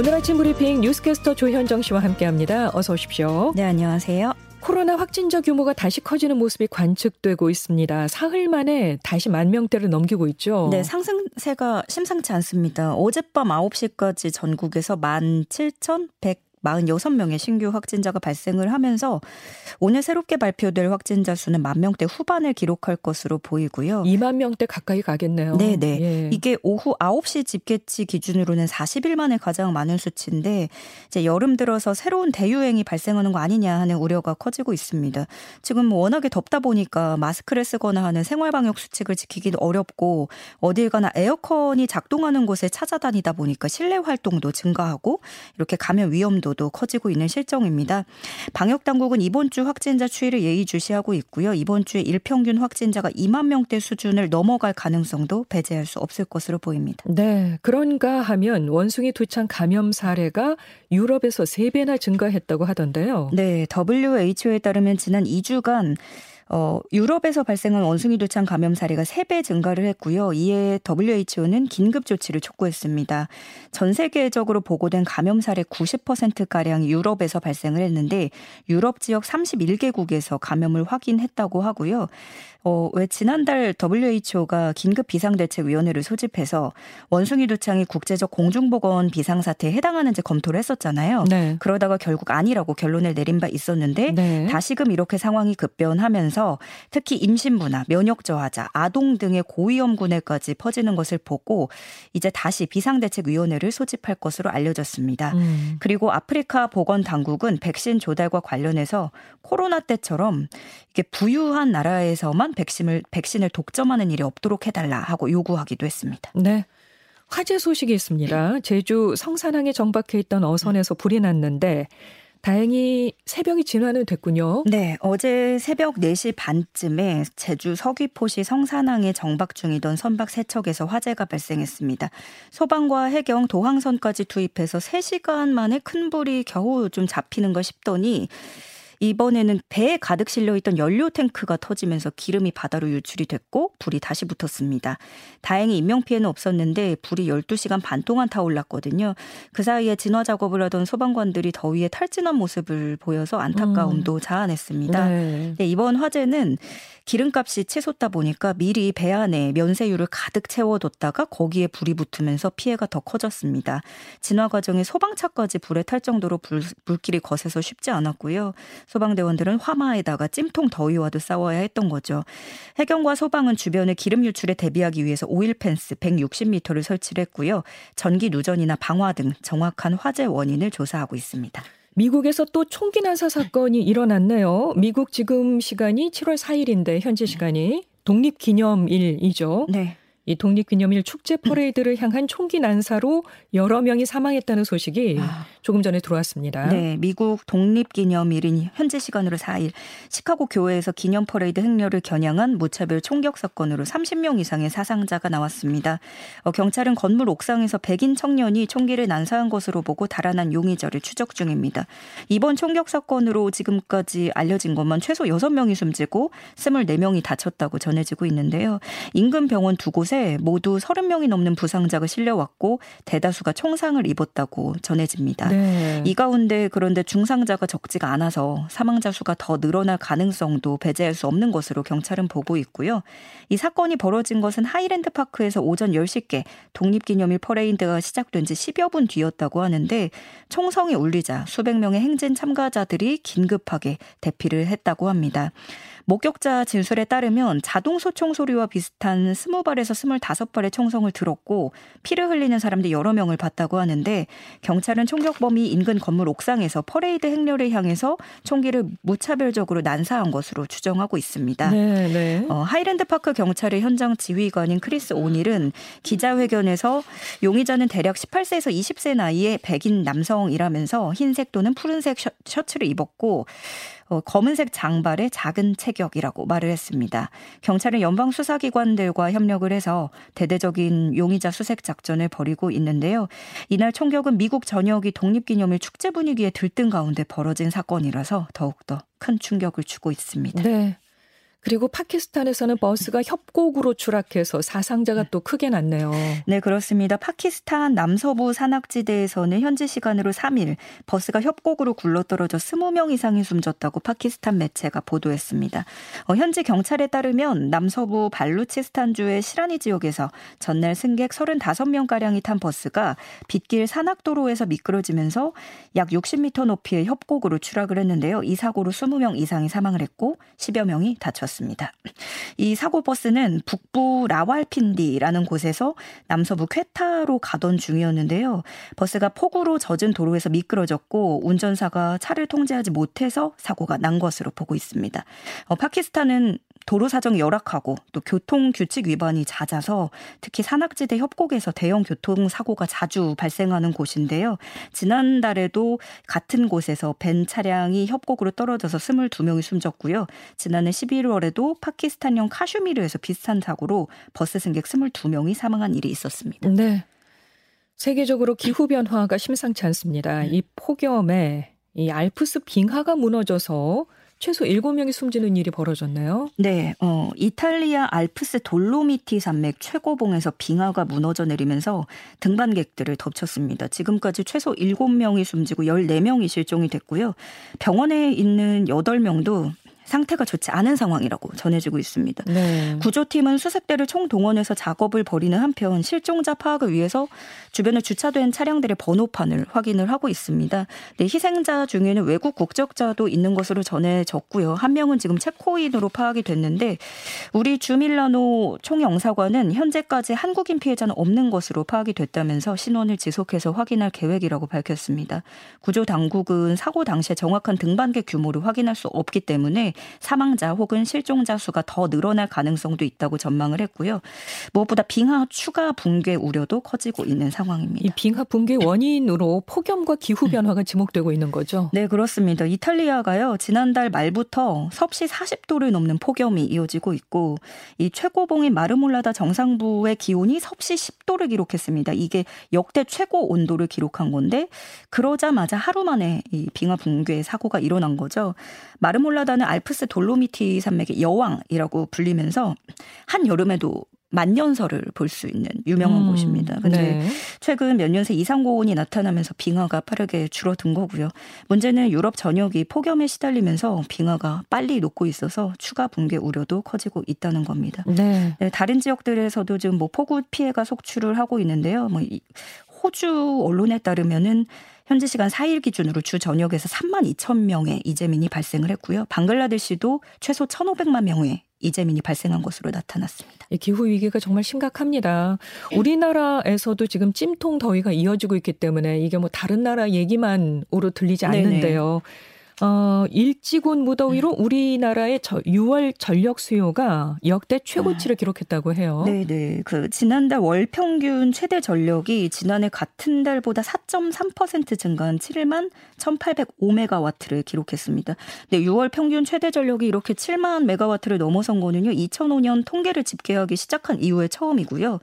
오늘 아침 브리핑 뉴스캐스터 조현정 씨와 함께합니다. 어서 오십시오. 네, 안녕하세요. 코로나 확진자 규모가 다시 커지는 모습이 관측되고 있습니다. 사흘 만에 다시 만 명대를 넘기고 있죠. 네, 상승세가 심상치 않습니다. 어젯밤 9시까지 전국에서 17,100 46명의 신규 확진자가 발생을 하면서 오늘 새롭게 발표될 확진자 수는 만 명대 후반을 기록할 것으로 보이고요. 2만 명대 가까이 가겠네요. 네, 네. 예. 이게 오후 9시 집계치 기준으로는 40일 만에 가장 많은 수치인데 이제 여름 들어서 새로운 대유행이 발생하는 거 아니냐 하는 우려가 커지고 있습니다. 지금 워낙에 덥다 보니까 마스크를 쓰거나 하는 생활 방역 수칙을 지키기도 어렵고 어딜 가나 에어컨이 작동하는 곳에 찾아다니다 보니까 실내 활동도 증가하고 이렇게 감염 위험도 위험도도 커지고 있는 실정입니다. 방역 당국은 이번 주 확진자 추이를 예의주시하고 있고요. 이번 주에 일평균 확진자가 2만 명대 수준을 넘어갈 가능성도 배제할 수 없을 것으로 보입니다. 네, 그런가 하면 원숭이 두창 감염 사례가 유럽에서 3배나 증가했다고 하던데요. 네, WHO에 따르면 지난 2주간 어, 유럽에서 발생한 원숭이 두창 감염 사례가 3배 증가를 했고요. 이에 WHO는 긴급 조치를 촉구했습니다. 전 세계적으로 보고된 감염 사례 90%가량이 유럽에서 발생을 했는데 유럽 지역 31개국에서 감염을 확인했다고 하고요. 어, 왜 지난달 WHO가 긴급 비상대책위원회를 소집해서 원숭이 두창이 국제적 공중보건 비상사태에 해당하는지 검토를 했었잖아요. 네. 그러다가 결국 아니라고 결론을 내린 바 있었는데 네. 다시금 이렇게 상황이 급변하면서 특히 임신부나 면역 저하자, 아동 등의 고위험군에까지 퍼지는 것을 보고 이제 다시 비상대책위원회를 소집할 것으로 알려졌습니다. 음. 그리고 아프리카 보건 당국은 백신 조달과 관련해서 코로나 때처럼 이게 부유한 나라에서만 백신을 백신을 독점하는 일이 없도록 해달라 하고 요구하기도 했습니다. 네. 화재 소식이 있습니다. 제주 성산항에 정박해 있던 어선에서 불이 났는데 다행히 새벽이 진화는 됐군요. 네, 어제 새벽 4시 반쯤에 제주 서귀포시 성산항에 정박 중이던 선박 세척에서 화재가 발생했습니다. 소방과 해경, 도항선까지 투입해서 3시간 만에 큰 불이 겨우 좀 잡히는 걸 싶더니 이번에는 배에 가득 실려 있던 연료 탱크가 터지면서 기름이 바다로 유출이 됐고 불이 다시 붙었습니다. 다행히 인명 피해는 없었는데 불이 12시간 반 동안 타올랐거든요. 그 사이에 진화 작업을 하던 소방관들이 더위에 탈진한 모습을 보여서 안타까움도 음. 자아냈습니다. 네. 네, 이번 화재는 기름값이 치솟다 보니까 미리 배 안에 면세유를 가득 채워뒀다가 거기에 불이 붙으면서 피해가 더 커졌습니다. 진화 과정에 소방차까지 불에 탈 정도로 불, 불길이 거세서 쉽지 않았고요. 소방대원들은 화마에다가 찜통 더위와도 싸워야 했던 거죠. 해경과 소방은 주변의 기름 유출에 대비하기 위해서 오일 펜스 160m를 설치를 했고요. 전기 누전이나 방화 등 정확한 화재 원인을 조사하고 있습니다. 미국에서 또 총기 난사 사건이 일어났네요. 미국 지금 시간이 7월 4일인데 현지 시간이 독립기념일이죠. 네. 이 독립기념일 축제 퍼레이드를 향한 총기 난사로 여러 명이 사망했다는 소식이 아. 조금 전에 들어왔습니다. 네, 미국 독립기념일인 현재 시간으로 4일 시카고 교외에서 기념 퍼레이드 행렬을 겨냥한 무차별 총격 사건으로 30명 이상의 사상자가 나왔습니다. 어, 경찰은 건물 옥상에서 백인 청년이 총기를 난사한 것으로 보고 달아난 용의자를 추적 중입니다. 이번 총격 사건으로 지금까지 알려진 것만 최소 6명이 숨지고 24명이 다쳤다고 전해지고 있는데요. 인근 병원 두 곳 곳에 모두 30명이 넘는 부상자가 실려왔고 대다수가 총상을 입었다고 전해집니다. 네. 이 가운데 그런데 중상자가 적지가 않아서 사망자 수가 더 늘어날 가능성도 배제할 수 없는 것으로 경찰은 보고 있고요. 이 사건이 벌어진 것은 하이랜드 파크에서 오전 10시께 독립기념일 퍼레이드가 시작된 지 10여 분 뒤였다고 하는데 총성이 울리자 수백 명의 행진 참가자들이 긴급하게 대피를 했다고 합니다. 목격자 진술에 따르면 자동 소총 소리와 비슷한 20발에서 25발의 총성을 들었고 피를 흘리는 사람들 여러 명을 봤다고 하는데 경찰은 총격범이 인근 건물 옥상에서 퍼레이드 행렬을 향해서 총기를 무차별적으로 난사한 것으로 추정하고 있습니다. 네, 네. 어, 하이랜드 파크 경찰의 현장 지휘관인 크리스 오닐은 기자회견에서 용의자는 대략 18세에서 20세 나이의 백인 남성이라면서 흰색 또는 푸른색 셔츠를 입었고 어, 검은색 장발에 작은 체격이라고 말을 했습니다. 경찰은 연방 수사기관들과 협력을 해서 대대적인 용의자 수색 작전을 벌이고 있는데요. 이날 총격은 미국 전역이 독립기념일 축제 분위기에 들뜬 가운데 벌어진 사건이라서 더욱더 큰 충격을 주고 있습니다. 네. 그리고 파키스탄에서는 버스가 협곡으로 추락해서 사상자가 또 크게 났네요. 네, 그렇습니다. 파키스탄 남서부 산악지대에서는 현지 시간으로 3일 버스가 협곡으로 굴러떨어져 20명 이상이 숨졌다고 파키스탄 매체가 보도했습니다. 어, 현지 경찰에 따르면 남서부 발루치스탄주의 시라니 지역에서 전날 승객 35명가량이 탄 버스가 빗길 산악도로에서 미끄러지면서 약 60m 높이의 협곡으로 추락을 했는데요. 이 사고로 20명 이상이 사망을 했고 10여 명이 다쳤습니다. 있었습니다. 이 사고 버스는 북부 라왈핀디라는 곳에서 남서부 쾌타로 가던 중이었는데요. 버스가 폭우로 젖은 도로에서 미끄러졌고 운전사가 차를 통제하지 못해서 사고가 난 것으로 보고 있습니다. 어, 파키스탄은 도로 사정이 열악하고 또 교통 규칙 위반이 잦아서 특히 산악지대 협곡에서 대형 교통 사고가 자주 발생하는 곳인데요. 지난달에도 같은 곳에서 벤 차량이 협곡으로 떨어져서 22명이 숨졌고요. 지난해 11월에도 파키스탄형 카슈미르에서 비슷한 사고로 버스 승객 22명이 사망한 일이 있었습니다. 네. 세계적으로 기후 변화가 심상치 않습니다. 이 폭염에 이 알프스 빙하가 무너져서 최소 7명이 숨지는 일이 벌어졌나요? 네, 어, 이탈리아 알프스 돌로미티 산맥 최고봉에서 빙하가 무너져 내리면서 등반객들을 덮쳤습니다. 지금까지 최소 7명이 숨지고 14명이 실종이 됐고요. 병원에 있는 8명도 상태가 좋지 않은 상황이라고 전해지고 있습니다. 네. 구조팀은 수색대를 총동원해서 작업을 벌이는 한편 실종자 파악을 위해서 주변에 주차된 차량들의 번호판을 확인을 하고 있습니다. 네, 희생자 중에는 외국 국적자도 있는 것으로 전해졌고요. 한 명은 지금 체코인으로 파악이 됐는데 우리 주밀라노 총영사관은 현재까지 한국인 피해자는 없는 것으로 파악이 됐다면서 신원을 지속해서 확인할 계획이라고 밝혔습니다. 구조 당국은 사고 당시에 정확한 등반객 규모를 확인할 수 없기 때문에 사망자 혹은 실종자 수가 더 늘어날 가능성도 있다고 전망을 했고요. 무엇보다 빙하 추가 붕괴 우려도 커지고 있는 상황입니다. 이 빙하 붕괴 원인으로 폭염과 기후 변화가 지목되고 있는 거죠? 네, 그렇습니다. 이탈리아가요. 지난달 말부터 섭씨 40도를 넘는 폭염이 이어지고 있고 이 최고봉인 마르몰라다 정상부의 기온이 섭씨 10도를 기록했습니다. 이게 역대 최고 온도를 기록한 건데 그러자마자 하루 만에 이 빙하 붕괴 사고가 일어난 거죠. 마르몰라다는 알프스 돌로미티 산맥의 여왕이라고 불리면서 한 여름에도 만년설을 볼 수 있는 유명한 음, 곳입니다. 근데 네. 최근 몇 년 새 이상 고온이 나타나면서 빙하가 빠르게 줄어든 거고요. 문제는 유럽 전역이 폭염에 시달리면서 빙하가 빨리 녹고 있어서 추가 붕괴 우려도 커지고 있다는 겁니다. 네. 네, 다른 지역들에서도 지금 뭐 폭우 피해가 속출을 하고 있는데요. 뭐 호주 언론에 따르면은 현지 시간 4일 기준으로 주 전역에서 3만 2천 명의 이재민이 발생을 했고요. 방글라데시도 최소 1,500만 명의 이재민이 발생한 것으로 나타났습니다. 기후 위기가 정말 심각합니다. 우리나라에서도 지금 찜통 더위가 이어지고 있기 때문에 이게 뭐 다른 나라 얘기만으로 들리지 않는데요. 네네. 어, 일찍온 무더위로 우리나라의 저 6월 전력 수요가 역대 최고치를 아. 기록했다고 해요. 네, 네. 그 지난달 월 평균 최대 전력이 지난해 같은 달보다 4.3% 증가한 7만 1,805메가와트를 기록했습니다. 네, 6월 평균 최대 전력이 이렇게 7만 메가와트를 넘어선 거는요. 2005년 통계를 집계하기 시작한 이후에 처음이고요.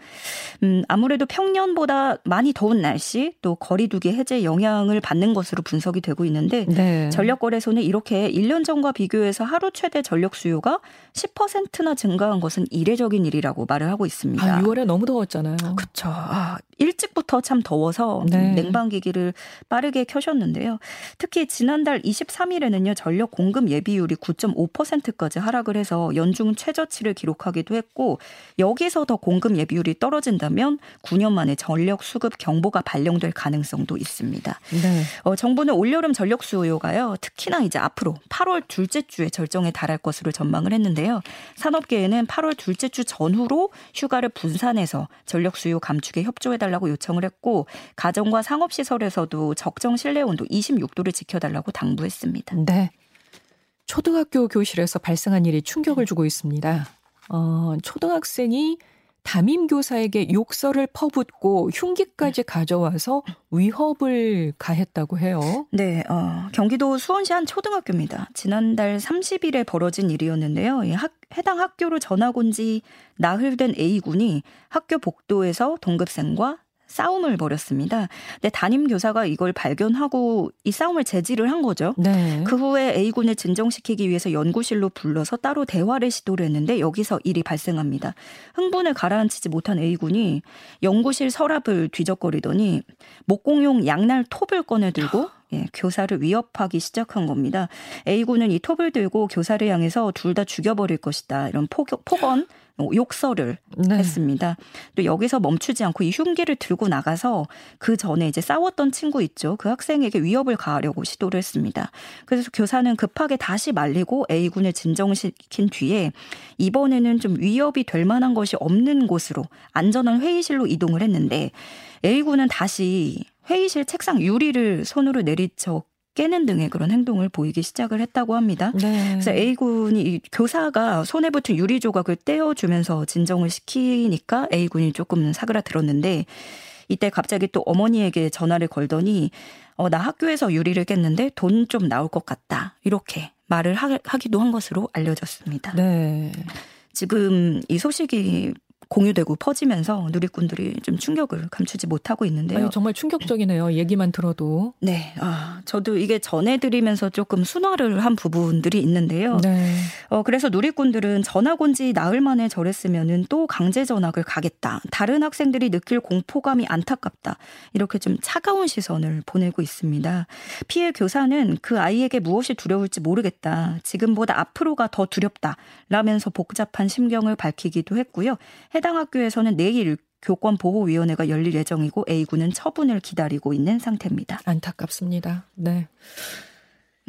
음, 아무래도 평년보다 많이 더운 날씨 또 거리두기 해제 영향을 받는 것으로 분석이 되고 있는데 네. 전력 거래소는 이렇게 1년 전과 비교해서 하루 최대 전력 수요가 10%나 증가한 것은 이례적인 일이라고 말을 하고 있습니다. 아, 6월에 너무 더웠잖아요. 그렇죠. 아, 일찍부터 참 더워서 네. 냉방기기를 빠르게 켜셨는데요. 특히 지난달 23일에는요 전력 공급 예비율이 9.5%까지 하락을 해서 연중 최저치를 기록하기도 했고 여기서 더 공급 예비율이 떨어진다면 9년 만에 전력 수급 경보가 발령될 가능성도 있습니다. 네. 어, 정부는 올여름 전력 수요가요 특히나 이제 앞으로 8월 둘째 주에 절정에 달할 것으로 전망을 했는데요. 산업계에는 8월 둘째 주 전후로 휴가를 분산해서 전력 수요 감축에 협조해 달 라고 요청을 했고 가정과 상업 시설에서도 적정 실내 온도 26도를 지켜달라고 당부했습니다. 네. 초등학교 교실에서 발생한 일이 충격을 주고 있습니다. 어, 초등학생이 담임 교사에게 욕설을 퍼붓고 흉기까지 가져와서 위협을 가했다고 해요. 네, 어, 경기도 수원시 한 초등학교입니다. 지난달 30일에 벌어진 일이었는데요. 학, 해당 학교로 전학 온 지 나흘 된 A군이 학교 복도에서 동급생과 싸움을 벌였습니다. 근데 담임 교사가 이걸 발견하고 이 싸움을 제지를 한 거죠. 네. 그 후에 A군을 진정시키기 위해서 연구실로 불러서 따로 대화를 시도를 했는데 여기서 일이 발생합니다. 흥분을 가라앉히지 못한 A군이 연구실 서랍을 뒤적거리더니 목공용 양날 톱을 꺼내 들고 예, 교사를 위협하기 시작한 겁니다. A군은 이 톱을 들고 교사를 향해서 둘 다 죽여버릴 것이다. 이런 폭, 폭언, 어, 욕설을 네. 했습니다. 또 여기서 멈추지 않고 이 흉기를 들고 나가서 그 전에 이제 싸웠던 친구 있죠. 그 학생에게 위협을 가하려고 시도를 했습니다. 그래서 교사는 급하게 다시 말리고 A군을 진정시킨 뒤에 이번에는 좀 위협이 될 만한 것이 없는 곳으로 안전한 회의실로 이동을 했는데 A군은 다시 회의실 책상 유리를 손으로 내리쳐 깨는 등의 그런 행동을 보이기 시작을 했다고 합니다. 네. 그래서 A군이 교사가 손에 붙은 유리 조각을 떼어주면서 진정을 시키니까 A군이 조금 사그라들었는데 이때 갑자기 또 어머니에게 전화를 걸더니 어, 나 학교에서 유리를 깼는데 돈 좀 나올 것 같다. 이렇게 말을 하, 하기도 한 것으로 알려졌습니다. 네. 지금 이 소식이 공유되고 퍼지면서 누리꾼들이 좀 충격을 감추지 못하고 있는데요. 아니, 정말 충격적이네요. 얘기만 들어도. 네. 아, 저도 이게 전해드리면서 조금 순화를 한 부분들이 있는데요. 네. 어, 그래서 누리꾼들은 전학 온 지 나흘 만에 저랬으면은 또 강제 전학을 가겠다. 다른 학생들이 느낄 공포감이 안타깝다. 이렇게 좀 차가운 시선을 보내고 있습니다. 피해 교사는 그 아이에게 무엇이 두려울지 모르겠다. 지금보다 앞으로가 더 두렵다. 라면서 복잡한 심경을 밝히기도 했고요. 해당 학교에서는 내일 교권 보호 위원회가 열릴 예정이고 A군은 처분을 기다리고 있는 상태입니다. 안타깝습니다. 네.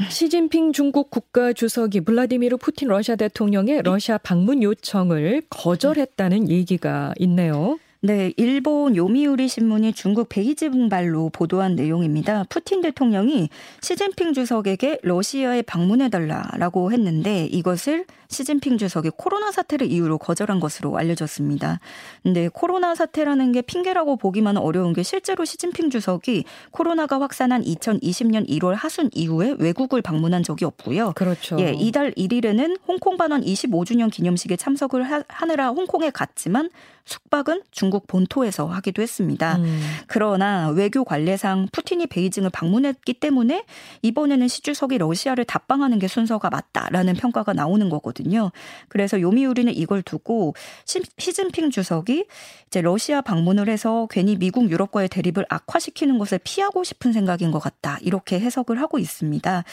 시진핑 중국 국가주석이 블라디미르 푸틴 러시아 대통령의 러시아 방문 요청을 거절했다는 얘기가 있네요. 네, 일본 요미우리 신문이 중국 베이지 분발로 보도한 내용입니다. 푸틴 대통령이 시진핑 주석에게 러시아에 방문해달라라고 했는데 이것을 시진핑 주석이 코로나 사태를 이유로 거절한 것으로 알려졌습니다. 근데 코로나 사태라는 게 핑계라고 보기만 어려운 게 실제로 시진핑 주석이 코로나가 확산한 2020년 1월 하순 이후에 외국을 방문한 적이 없고요. 그렇죠. 예, 이달 1일에는 홍콩 반환 25주년 기념식에 참석을 하느라 홍콩에 갔지만 숙박은 중국 본토에서 하기도 했습니다. 음. 그러나 외교 관례상 푸틴이 베이징을 방문했기 때문에 이번에는 시 주석이 러시아를 답방하는 게 순서가 맞다라는 평가가 나오는 거거든요. 그래서 요미우리는 이걸 두고 시, 시진핑 주석이 이제 러시아 방문을 해서 괜히 미국 유럽과의 대립을 악화시키는 것을 피하고 싶은 생각인 것 같다. 이렇게 해석을 하고 있습니다.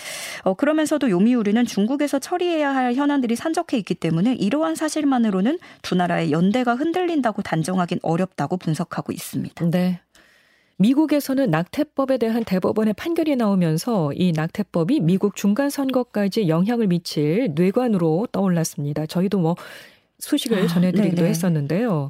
어, 그러면서도 요미우리는 중국에서 처리해야 할 현안들이 산적해 있기 때문에 이러한 사실만으로는 두 나라의 연대가 흔들린다 한다고 단정하긴 어렵다고 분석하고 있습니다. 네. 미국에서는 낙태법에 대한 대법원의 판결이 나오면서 이 낙태법이 미국 중간 선거까지 영향을 미칠 뇌관으로 떠올랐습니다. 저희도 뭐 소식을 아, 전해드리기도 네네. 했었는데요.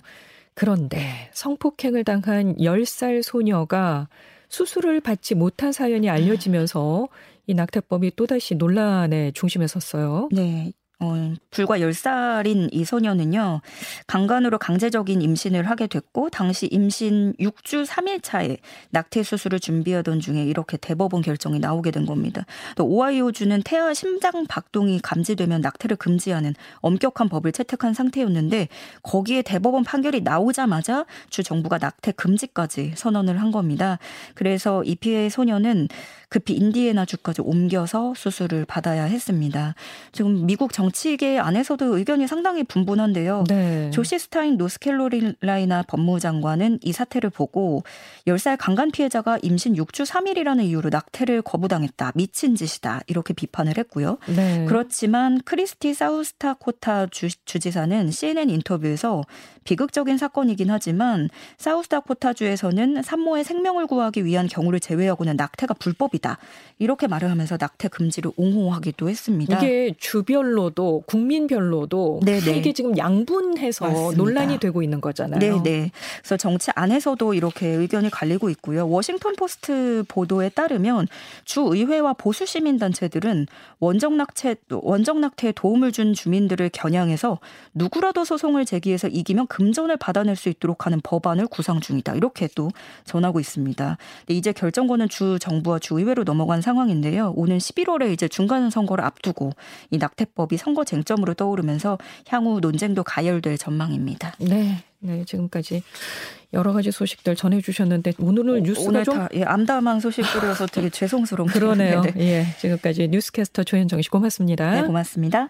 그런데 성폭행을 당한 10살 소녀가 수술을 받지 못한 사연이 알려지면서 이 낙태법이 또다시 논란의 중심에 섰어요. 네. 어, 불과 10살인 이 소녀는요, 강간으로 강제적인 임신을 하게 됐고, 당시 임신 6주 3일 차에 낙태 수술을 준비하던 중에 이렇게 대법원 결정이 나오게 된 겁니다. 또 오하이오주는 태아 심장 박동이 감지되면 낙태를 금지하는 엄격한 법을 채택한 상태였는데, 거기에 대법원 판결이 나오자마자 주 정부가 낙태 금지까지 선언을 한 겁니다. 그래서 이 피해 소녀는 급히 인디애나주까지 옮겨서 수술을 받아야 했습니다. 지금 미국 정 치계 안에서도 의견이 상당히 분분한데요. 네. 조시 스타인 노스캐롤라이나 법무장관은 이 사태를 보고 10살 강간 피해자가 임신 6주 3일이라는 이유로 낙태를 거부당했다. 미친 짓이다. 이렇게 비판을 했고요. 네. 그렇지만 크리스티 사우스타코타 주, 주지사는 CNN 인터뷰에서 비극적인 사건이긴 하지만 사우스다코타주에서는 산모의 생명을 구하기 위한 경우를 제외하고는 낙태가 불법이다. 이렇게 말을 하면서 낙태 금지를 옹호하기도 했습니다. 이게 주별로도 국민별로도 네네. 이게 지금 양분해서 맞습니다. 논란이 되고 있는 거잖아요. 네, 네. 그래서 정치 안에서도 이렇게 의견이 갈리고 있고요. 워싱턴 포스트 보도에 따르면 주 의회와 보수 시민 단체들은 원정 낙태 원정 낙태에 도움을 준 주민들을 겨냥해서 누구라도 소송을 제기해서 이기면 금전을 받아낼 수 있도록 하는 법안을 구상 중이다. 이렇게 또 전하고 있습니다. 이제 결정권은 주 정부와 주 의회로 넘어간 상황인데요. 오는 11월에 이제 중간 선거를 앞두고 이 낙태법이 선거 쟁점으로 떠오르면서 향후 논쟁도 가열될 전망입니다. 네. 네, 지금까지 여러 가지 소식들 전해주셨는데 오늘은 뉴스가 오늘 좀 예, 암담한 소식들이어서 되게 죄송스러운 그러네요. 네, 네. 예, 지금까지 뉴스캐스터 조현정 씨 고맙습니다. 네, 고맙습니다.